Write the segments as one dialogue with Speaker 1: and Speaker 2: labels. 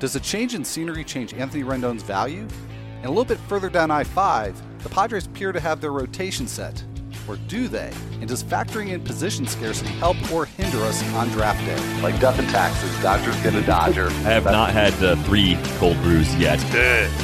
Speaker 1: Does a change in scenery change Anthony Rendon's value? And a little bit further down I 5, the Padres appear to have their rotation set. Or do they? And does factoring in position scarcity help or hinder us on draft day?
Speaker 2: Like death and taxes, Dodgers get a Dodger.
Speaker 3: I have not had uh, three cold brews yet.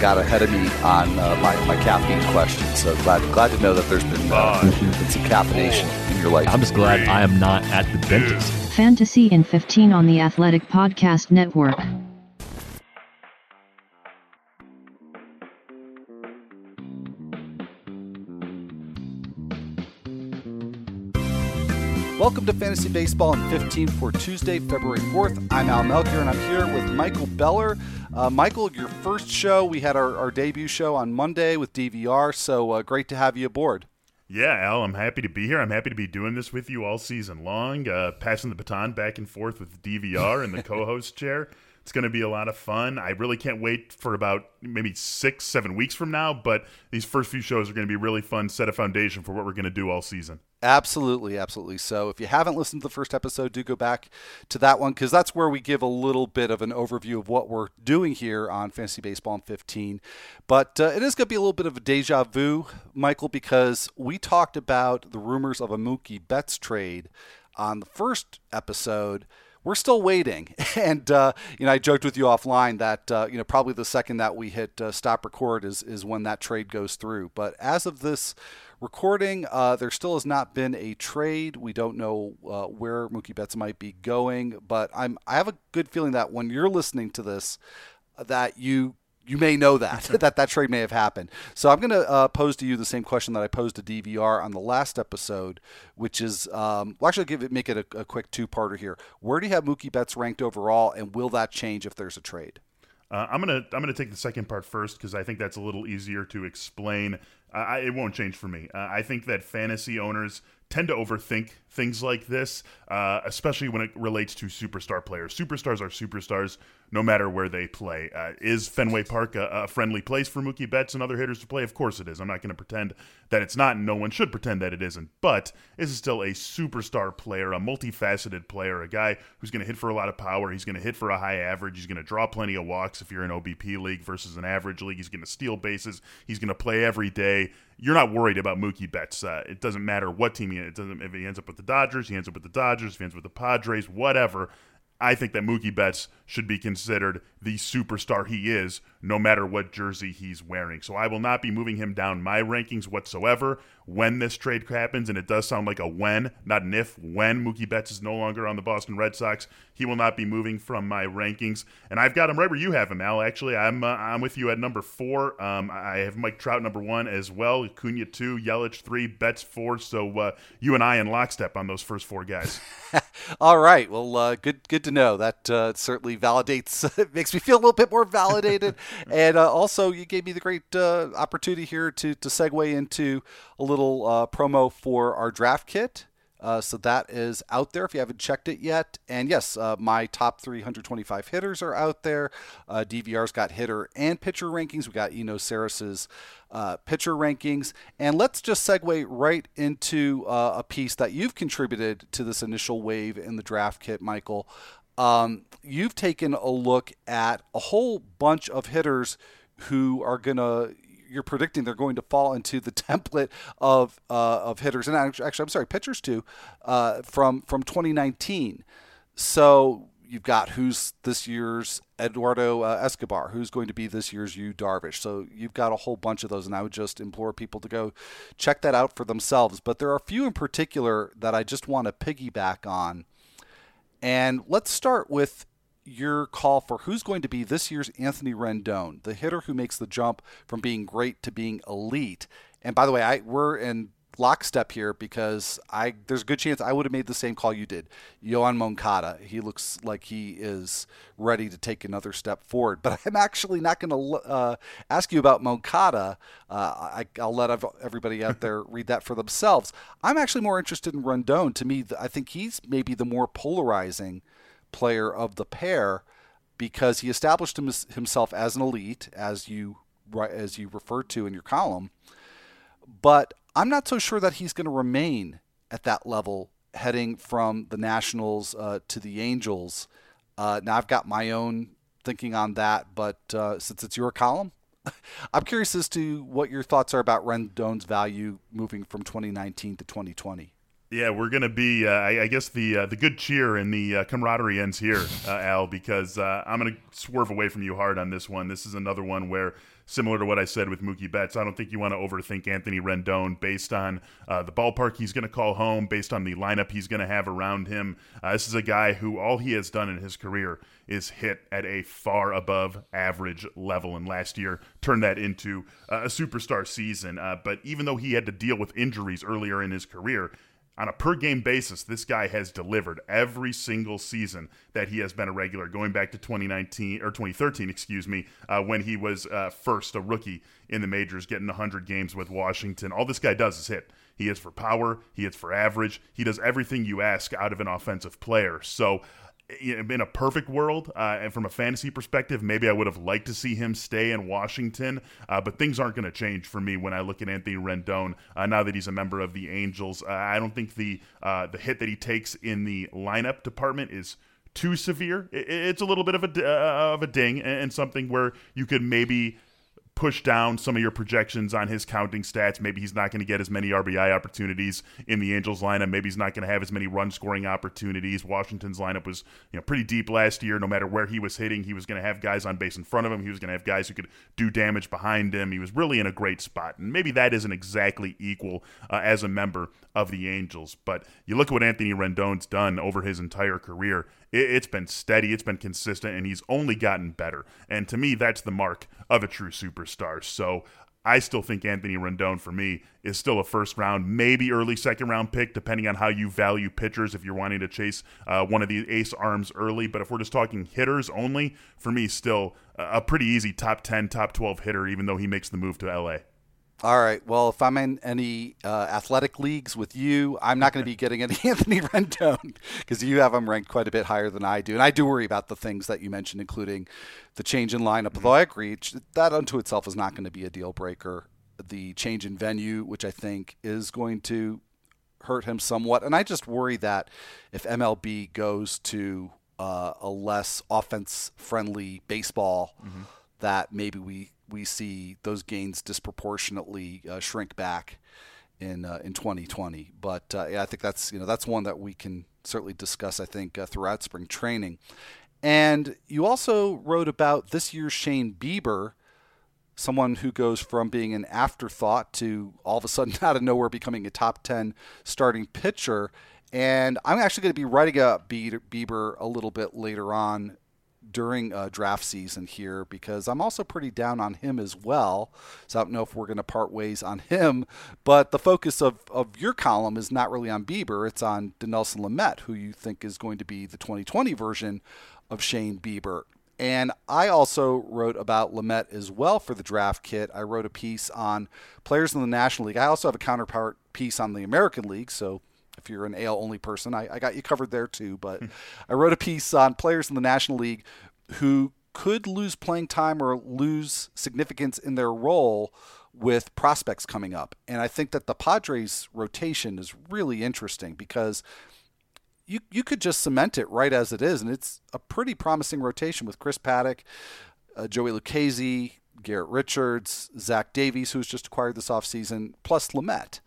Speaker 2: Got ahead of me on uh, my, my caffeine question, so glad glad to know that there's been, uh, been some caffeination in your life.
Speaker 3: I'm just glad I am not at the dentist.
Speaker 4: Fantasy in 15 on the Athletic Podcast Network.
Speaker 1: Welcome to Fantasy Baseball in 15 for Tuesday, February 4th. I'm Al Melchior, and I'm here with Michael Beller. Uh, Michael, your first show, we had our, our debut show on Monday with DVR, so uh, great to have you aboard.
Speaker 5: Yeah, Al, I'm happy to be here. I'm happy to be doing this with you all season long, uh, passing the baton back and forth with DVR in the co host chair. It's going to be a lot of fun. I really can't wait for about maybe six, seven weeks from now, but these first few shows are going to be really fun, set a foundation for what we're going to do all season.
Speaker 1: Absolutely, absolutely. So if you haven't listened to the first episode, do go back to that one because that's where we give a little bit of an overview of what we're doing here on Fantasy Baseball in 15. But uh, it is going to be a little bit of a deja vu, Michael, because we talked about the rumors of a Mookie Betts trade on the first episode we're still waiting. And uh, you know, I joked with you offline that uh, you know probably the second that we hit uh, stop record is is when that trade goes through. But as of this recording, uh, there still has not been a trade. We don't know uh, where Mookie Betts might be going, but I'm I have a good feeling that when you're listening to this, that you you may know that that that trade may have happened. So I'm going to uh, pose to you the same question that I posed to DVR on the last episode, which is um, well, actually give it make it a, a quick two parter here. Where do you have Mookie Betts ranked overall, and will that change if there's a trade?
Speaker 5: Uh, I'm gonna I'm gonna take the second part first because I think that's a little easier to explain. I, it won't change for me. Uh, I think that fantasy owners tend to overthink things like this, uh, especially when it relates to superstar players. Superstars are superstars no matter where they play. Uh, is Fenway Park a, a, friendly place for Mookie Betts and other hitters to play? Of course it is. I'm not going to pretend that it's not, and no one should pretend that it isn't. But this is still a superstar player, a multifaceted player, a guy who's going to hit for a lot of power. He's going to hit for a high average. He's going to draw plenty of walks if you're in OBP league versus an average league. He's going to steal bases. He's going to play every day. You're not worried about Mookie Betts. Uh, it doesn't matter what team he it doesn't if he ends up with the Dodgers, he ends up with the Dodgers, he ends up with the Padres, whatever. I think that Mookie Betts should be considered the superstar he is, no matter what jersey he's wearing. So I will not be moving him down my rankings whatsoever when this trade happens. And it does sound like a when, not an if. When Mookie Betts is no longer on the Boston Red Sox, he will not be moving from my rankings. And I've got him right where you have him, Al. Actually, I'm uh, I'm with you at number four. Um, I have Mike Trout number one as well. Acuna two, Yelich three, Betts four. So uh, you and I in lockstep on those first four guys.
Speaker 1: All right. Well, uh, good good to know. That uh, certainly validates. it makes me feel a little bit more validated. and uh, also, you gave me the great uh, opportunity here to to segue into a little uh, promo for our draft kit. Uh, so that is out there if you haven't checked it yet. And yes, uh, my top 325 hitters are out there. Uh, DVR's got hitter and pitcher rankings. We got Eno Sarris's uh, pitcher rankings. And let's just segue right into uh, a piece that you've contributed to this initial wave in the draft kit, Michael. Um, you've taken a look at a whole bunch of hitters who are going to you're predicting they're going to fall into the template of uh, of hitters and actually, I'm sorry pitchers too uh, from from 2019. So you've got who's this year's Eduardo uh, Escobar, who's going to be this year's Yu Darvish. So you've got a whole bunch of those, and I would just implore people to go check that out for themselves. But there are a few in particular that I just want to piggyback on. And let's start with your call for who's going to be this year's Anthony Rendon, the hitter who makes the jump from being great to being elite. And by the way, I we're in lockstep here because I there's a good chance I would have made the same call you did. Yoan Moncada, he looks like he is ready to take another step forward. But I'm actually not going to uh, ask you about Moncada. Uh, I, will let everybody out there read that for themselves. I'm actually more interested in Rendon. To me, I think he's maybe the more polarizing player of the pair because he established himself as an elite, as you as you referred to in your column. But I'm not so sure that he's going to remain at that level heading from the Nationals uh, to the Angels. Uh, now I've got my own thinking on that, but uh, since it's your column, I'm curious as to what your thoughts are about Rendon's value moving from 2019 to 2020.
Speaker 5: Yeah, we're gonna be. Uh, I, I, guess the uh, the good cheer and the uh, camaraderie ends here, uh, Al, because uh, I'm gonna swerve away from you hard on this one. This is another one where similar to what I said with Mookie Betts. I don't think you want to overthink Anthony Rendon based on uh, the ballpark he's to call home, based on the lineup he's to have around him. This is a guy who all he has done in his career is hit at a far above average level, and last year turned that into a superstar season. But even though he had to deal with injuries earlier in his career, on a per game basis, this guy has delivered every single season that he has been a regular, going back to 2019 or 2013, excuse me, uh, when he was uh, first a rookie in the majors, getting 100 games with Washington. All this guy does is hit. He hits for power, he hits for average, he does everything you ask out of an offensive player. So in a perfect world uh, and from a fantasy perspective maybe i would have liked to see him stay in washington uh, but things aren't going to change for me when i look at anthony rendon uh, now that he's a member of the angels. Uh, i don't think the uh, the hit that he takes in the lineup department is too severe. It's a little bit of a uh, of a ding and something where you could maybe push down some of your projections on his counting stats. Maybe he's not going to get as many RBI opportunities in the Angels lineup. Maybe he's not going to have as many run scoring opportunities. Washington's lineup was you know pretty deep last year. No matter where he was hitting, he was going to have guys on base in front of him. He was going to have guys who could do damage behind him. He was really in a great spot. And maybe that isn't exactly equal uh, as a member of the Angels. But you look at what Anthony Rendon's done over his entire career it, has been steady, it's been consistent, and he's only gotten better. And to me, that's the mark of a true superstar. So I still think Anthony Rendon for me is still a first round, maybe early second round pick, depending on how you value pitchers. If you're wanting to chase uh, one of the ace arms early, but if we're just talking hitters only, for me, still a pretty easy top 10, top 12 hitter, even though he makes the move to LA.
Speaker 1: All right. Well, if I'm in any uh, athletic leagues with you, I'm not going to be getting any Anthony Rendon because you have him ranked quite a bit higher than I do, and I do worry about the things that you mentioned, including the change in lineup. Although I agree that unto itself is not going to be a deal breaker. The change in venue, which I think is going to hurt him somewhat, and I just worry that if MLB goes to uh, a less offense-friendly baseball, mm-hmm. that maybe we we see those gains disproportionately uh, shrink back in uh, in 2020. But uh, yeah, I think that's you know that's one that we can certainly discuss. I think uh, throughout spring training. And you also wrote about this year's Shane Bieber, someone who goes from being an afterthought to all of a sudden out of nowhere becoming a top 10 starting pitcher. And I'm actually going to be writing about Bieber a little bit later on during uh, draft season here because I'm also pretty down on him as well. So I don't know if we're going to part ways on him. But the focus of, of your column is not really on Bieber, it's on Dinelson Lamet, who you think is going to be the 2020 version of Shane Bieber. And I also wrote about Lamet as well for the draft kit. I wrote a piece on players in the National League. I also have a counterpart piece on the American League, so if you're an AL only person, I, I got you covered there too. But I wrote a piece on players in the National League who could lose playing time or lose significance in their role with prospects coming up. And I think that the Padres rotation is really interesting because you you could just cement it right as it is, and it's a pretty promising rotation with Chris Paddack, uh, Joey Lucchesi, Garrett Richards, Zach Davies, who's just acquired this offseason, plus Lamet.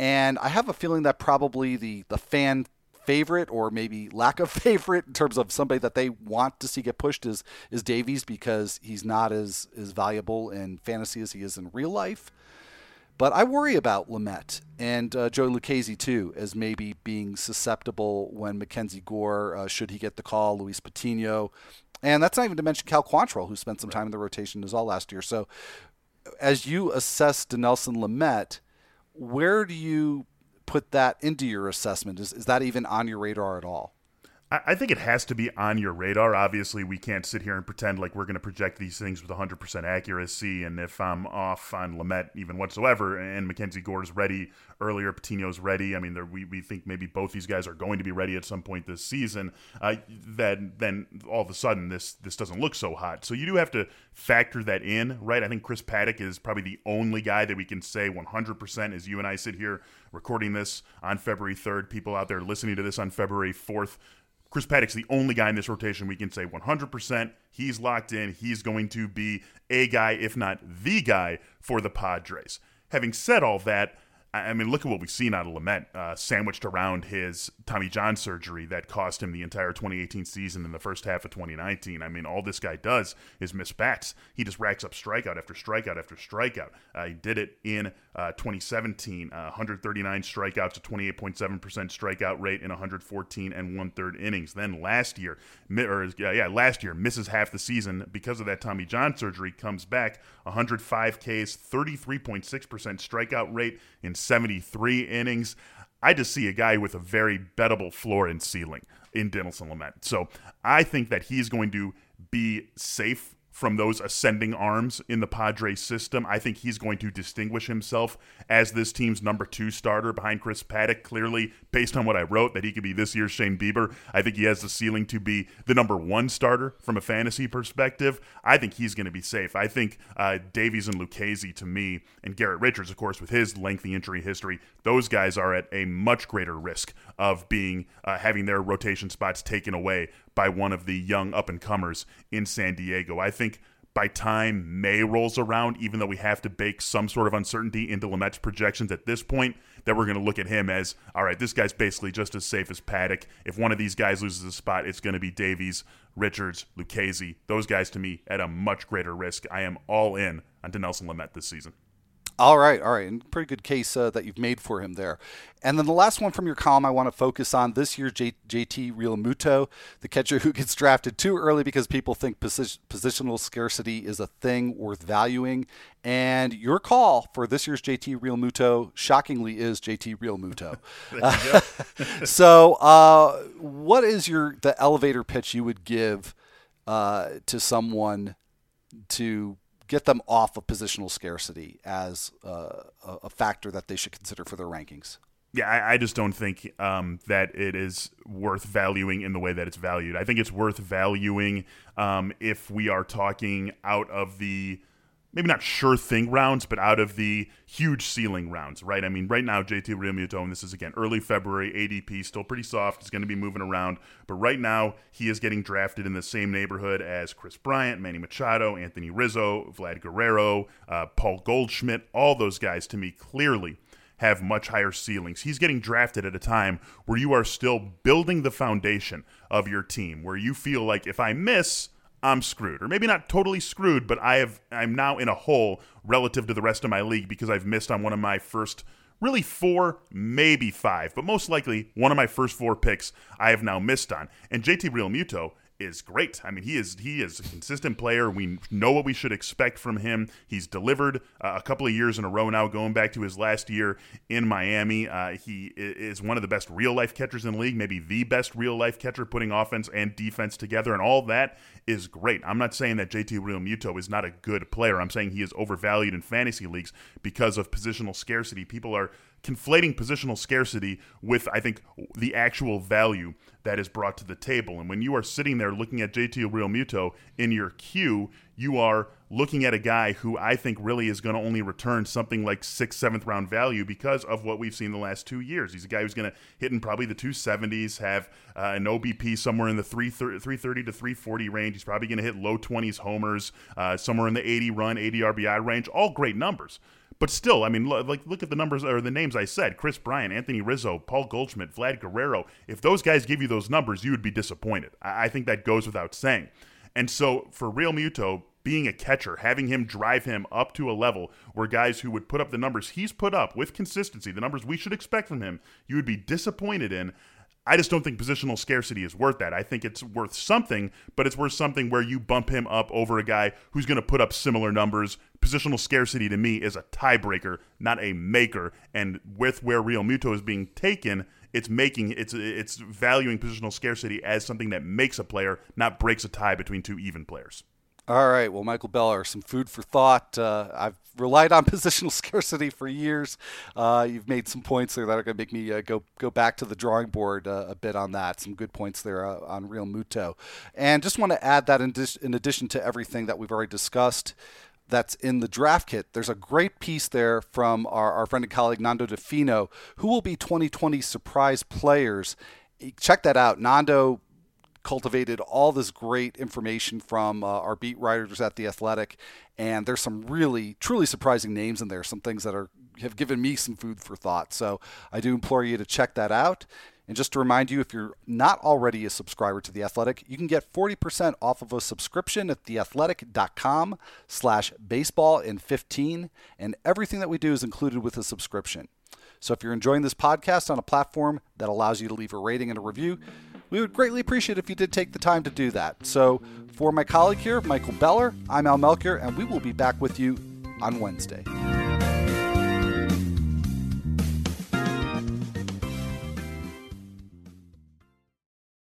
Speaker 1: And I have a feeling that probably the, the fan favorite or maybe lack of favorite in terms of somebody that they want to see get pushed is is Davies because he's not as as valuable in fantasy as he is in real life. But I worry about Lamet and uh, Joe Lucchesi too, as maybe being susceptible when Mackenzie Gore, uh, should he get the call, Luis Patino, and that's not even to mention Cal Quantrill, who spent some time in the rotation as well last year. So, as you assess Dinelson Lamet, where do you put that into your assessment? Is, is that even on your radar at all?
Speaker 5: I think it has to be on your radar. Obviously, we can't sit here and pretend like we're going to project these things with 100% accuracy. And if I'm off on Lamet even whatsoever, and Mackenzie Gore's ready earlier, Patino's ready. I mean, we, we think maybe both these guys are going to be ready at some point this season. Uh, then then all of a sudden this this doesn't look so hot. So you do have to factor that in, right? I think Chris Paddack is probably the only guy that we can say 100% as you and I sit here recording this on February 3rd. People out there listening to this on February 4th Chris Paddack's the only guy in this rotation we can say 100% he's locked in. He's going to be a guy, if not the guy, for the Padres. Having said all that, I mean, look at what we've seen out of Lamet, uh, sandwiched around his Tommy John surgery that cost him the entire 2018 season and the first half of 2019. I mean, all this guy does is miss bats. He just racks up strikeout after strikeout after strikeout. Uh, he did it in uh, 2017, uh, 139 strikeouts, a 28.7% strikeout rate in 114 and one third innings. Then last year, or yeah, last year misses half the season because of that Tommy John surgery. Comes back 105 Ks, 33.6% strikeout rate in 73 innings. I just see a guy with a very bettable floor and ceiling in Dinelson Lamet. So I think that he's going to be safe from those ascending arms in the Padres system. I think he's going to distinguish himself as this team's number two starter behind Chris Paddack. Clearly, based on what I wrote, that he could be this year's Shane Bieber. I think he has the ceiling to be the number one starter from a fantasy perspective. I think he's going to be safe. I think uh, Davies and Lucchesi, to me, and Garrett Richards, of course, with his lengthy injury history, those guys are at a much greater risk of being uh, having their rotation spots taken away by one of the young up and comers in San Diego. I think by time May rolls around, even though we have to bake some sort of uncertainty into Lamet's projections at this point, that we're going to look at him as all right, this guy's basically just as safe as Paddack. If one of these guys loses a spot, it's going to be Davies, Richards, Lucchesi. Those guys to me at a much greater risk. I am all in on Dinelson Lamet this season.
Speaker 1: All right, all right, and pretty good case uh, that you've made for him there. And then the last one from your column, I want to focus on this year, J- JT Realmuto, the catcher who gets drafted too early because people think posi- positional scarcity is a thing worth valuing. And your call for this year's JT Realmuto, shockingly, is JT Realmuto. uh, so, uh, what is your the elevator pitch you would give uh, to someone to get them off of positional scarcity as uh, a factor that they should consider for their rankings.
Speaker 5: Yeah, I, I just don't think um, that it is worth valuing in the way that it's valued. I think it's worth valuing um, if we are talking out of the maybe not sure thing rounds, but out of the huge ceiling rounds, right? I mean, right now, JT Realmuto, and this is again early February, ADP still pretty soft. It's going to be moving around, but right now he is getting drafted in the same neighborhood as Kris Bryant, Manny Machado, Anthony Rizzo, Vlad Guerrero, uh, Paul Goldschmidt. All those guys, to me, clearly have much higher ceilings. He's getting drafted at a time where you are still building the foundation of your team, where you feel like if I miss, I'm screwed. Or maybe not totally screwed, but I have I'm now in a hole relative to the rest of my league because I've missed on one of my first really four, maybe five, but most likely one of my first four picks I have now missed on. And JT Realmuto is great. I mean, he is he is a consistent player. We know what we should expect from him. He's delivered uh, a couple of years in a row now, going back to his last year in Miami. Uh, he is one of the best real life catchers in the league, maybe the best real life catcher, putting offense and defense together, and all that is great. I'm not saying that JT Realmuto is not a good player. I'm saying he is overvalued in fantasy leagues because of positional scarcity. People are conflating positional scarcity with, I think, the actual value that is brought to the table. And when you are sitting there looking at JT Realmuto in your queue, you are looking at a guy who I think really is going to only return something like sixth, seventh round value because of what we've seen the last two years. He's a guy who's going to hit in probably the 270s, have uh, an OBP somewhere in the 330 to 340 range. He's probably going to hit low 20s homers, uh, somewhere in the 80 run, 80 RBI range. All great numbers. But still, I mean, like look at the numbers or the names I said: Kris Bryant, Anthony Rizzo, Paul Goldschmidt, Vlad Guerrero. If those guys give you those numbers, you would be disappointed. I, I think that goes without saying. And so for Realmuto, being a catcher, having him drive him up to a level where guys who would put up the numbers he's put up with consistency, the numbers we should expect from him, you would be disappointed in. I just don't think positional scarcity is worth that. I think it's worth something, but it's worth something where you bump him up over a guy who's going to put up similar numbers. Positional scarcity to me is a tiebreaker, not a maker. And with where Realmuto is being taken, it's making it's it's valuing positional scarcity as something that makes a player, not breaks a tie between two even players.
Speaker 1: All right. Well, Michael Beller, some food for thought. Uh, I've relied on positional scarcity for years. Uh, you've made some points there that are going to make me uh, go go back to the drawing board uh, a bit on that. Some good points there uh, on Realmuto. And just want to add that in, dis- in addition to everything that we've already discussed, that's in the draft kit. There's a great piece there from our, our friend and colleague Nando Di Fino, who will be 2020 surprise players. Check that out. Nando cultivated all this great information from uh, our beat writers at The Athletic. And there's some really, truly surprising names in there, some things that are have given me some food for thought. So I do implore you to check that out. And just to remind you, if you're not already a subscriber to The Athletic, you can get 40% off of a subscription at theathletic.com slash baseball in 15. And everything that we do is included with a subscription. So if you're enjoying this podcast on a platform that allows you to leave a rating and a review, we would greatly appreciate if you did take the time to do that. So for my colleague here, Michael Beller, I'm Al Melchior, and we will be back with you on Wednesday.